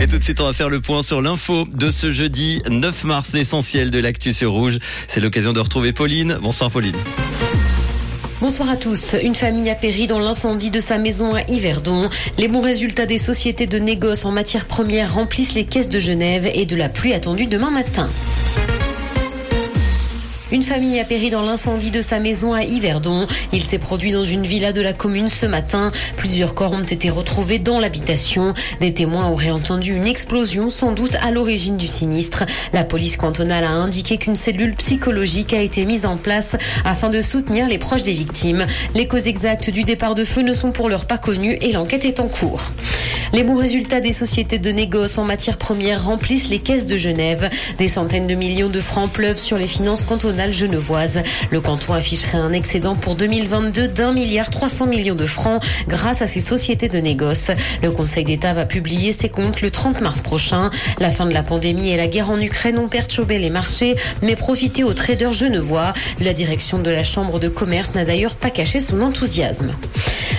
Et tout de suite, on va faire le point sur l'info de ce jeudi 9 mars, l'essentiel de l'actu sur Rouge. C'est l'occasion de retrouver Pauline. Bonsoir Pauline. Bonsoir à tous. Une famille a péri dans l'incendie de sa maison à Yverdon. Les bons résultats des sociétés de négoce en matière première remplissent les caisses de Genève et de la pluie attendue demain matin. Une famille a péri dans l'incendie de sa maison à Yverdon. Il s'est produit dans une villa de la commune ce matin. Plusieurs corps ont été retrouvés dans l'habitation. Des témoins auraient entendu une explosion, sans doute à l'origine du sinistre. La police cantonale a indiqué qu'une cellule psychologique a été mise en place afin de soutenir les proches des victimes. Les causes exactes du départ de feu ne sont pour l'heure pas connues et l'enquête est en cours. Les bons résultats des sociétés de négoce en matière première remplissent les caisses de Genève. Des centaines de millions de francs pleuvent sur les finances cantonales genevoises. Le canton afficherait un excédent pour 2022 d'un milliard 300 millions de francs grâce à ces sociétés de négoce. Le Conseil d'État va publier ses comptes le 30 mars prochain. La fin de la pandémie et la guerre en Ukraine ont perturbé les marchés, mais profité aux traders genevois. La direction de la Chambre de commerce n'a d'ailleurs pas caché son enthousiasme.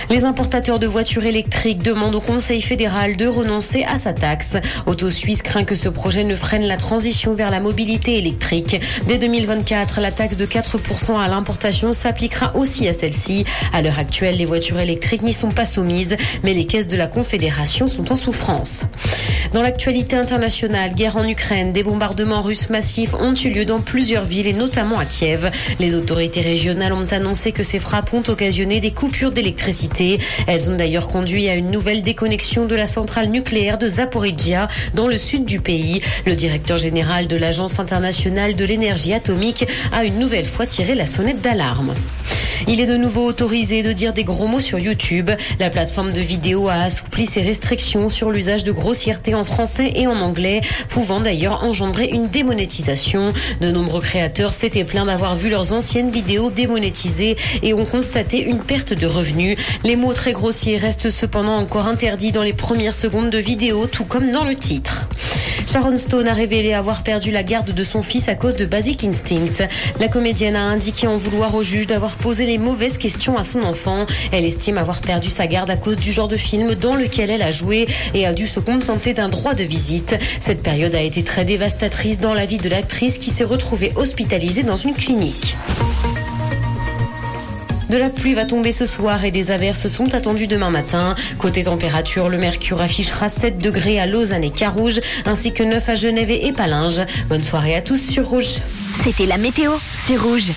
Les importateurs de voitures électriques demandent au Conseil fédéral de renoncer à sa taxe. Auto Suisse craint que ce projet ne freine la transition vers la mobilité électrique. Dès 2024, la taxe de 4% à l'importation s'appliquera aussi à celle-ci. À l'heure actuelle, les voitures électriques n'y sont pas soumises, mais les caisses de la Confédération sont en souffrance. Dans l'actualité internationale, guerre en Ukraine, des bombardements russes massifs ont eu lieu dans plusieurs villes et notamment à Kiev. Les autorités régionales ont annoncé que ces frappes ont occasionné des coupures d'électricité elles ont d'ailleurs conduit à une nouvelle déconnexion de la centrale nucléaire de Zaporizhia dans le sud du pays. Le directeur général de l'Agence internationale de l'énergie atomique a une nouvelle fois tiré la sonnette d'alarme. Il est de nouveau autorisé de dire des gros mots sur YouTube. La plateforme de vidéo a assoupli ses restrictions sur l'usage de grossièreté en français et en anglais, pouvant d'ailleurs engendrer une démonétisation. De nombreux créateurs s'étaient plaints d'avoir vu leurs anciennes vidéos démonétisées et ont constaté une perte de revenus. Les mots très grossiers restent cependant encore interdits dans les premières secondes de vidéo, tout comme dans le titre. Sharon Stone a révélé avoir perdu la garde de son fils à cause de Basic Instinct. La comédienne a indiqué en vouloir au juge d'avoir posé les mauvaises questions à son enfant. Elle estime avoir perdu sa garde à cause du genre de film dans lequel elle a joué et a dû se contenter d'un droit de visite. Cette période a été très dévastatrice dans la vie de l'actrice qui s'est retrouvée hospitalisée dans une clinique. De la pluie va tomber ce soir et des averses sont attendues demain matin. Côté température, le mercure affichera 7 degrés à Lausanne et Carouge, ainsi que 9 à Genève et Palinges. Bonne soirée à tous sur Rouge. C'était la météo, c'est Rouge.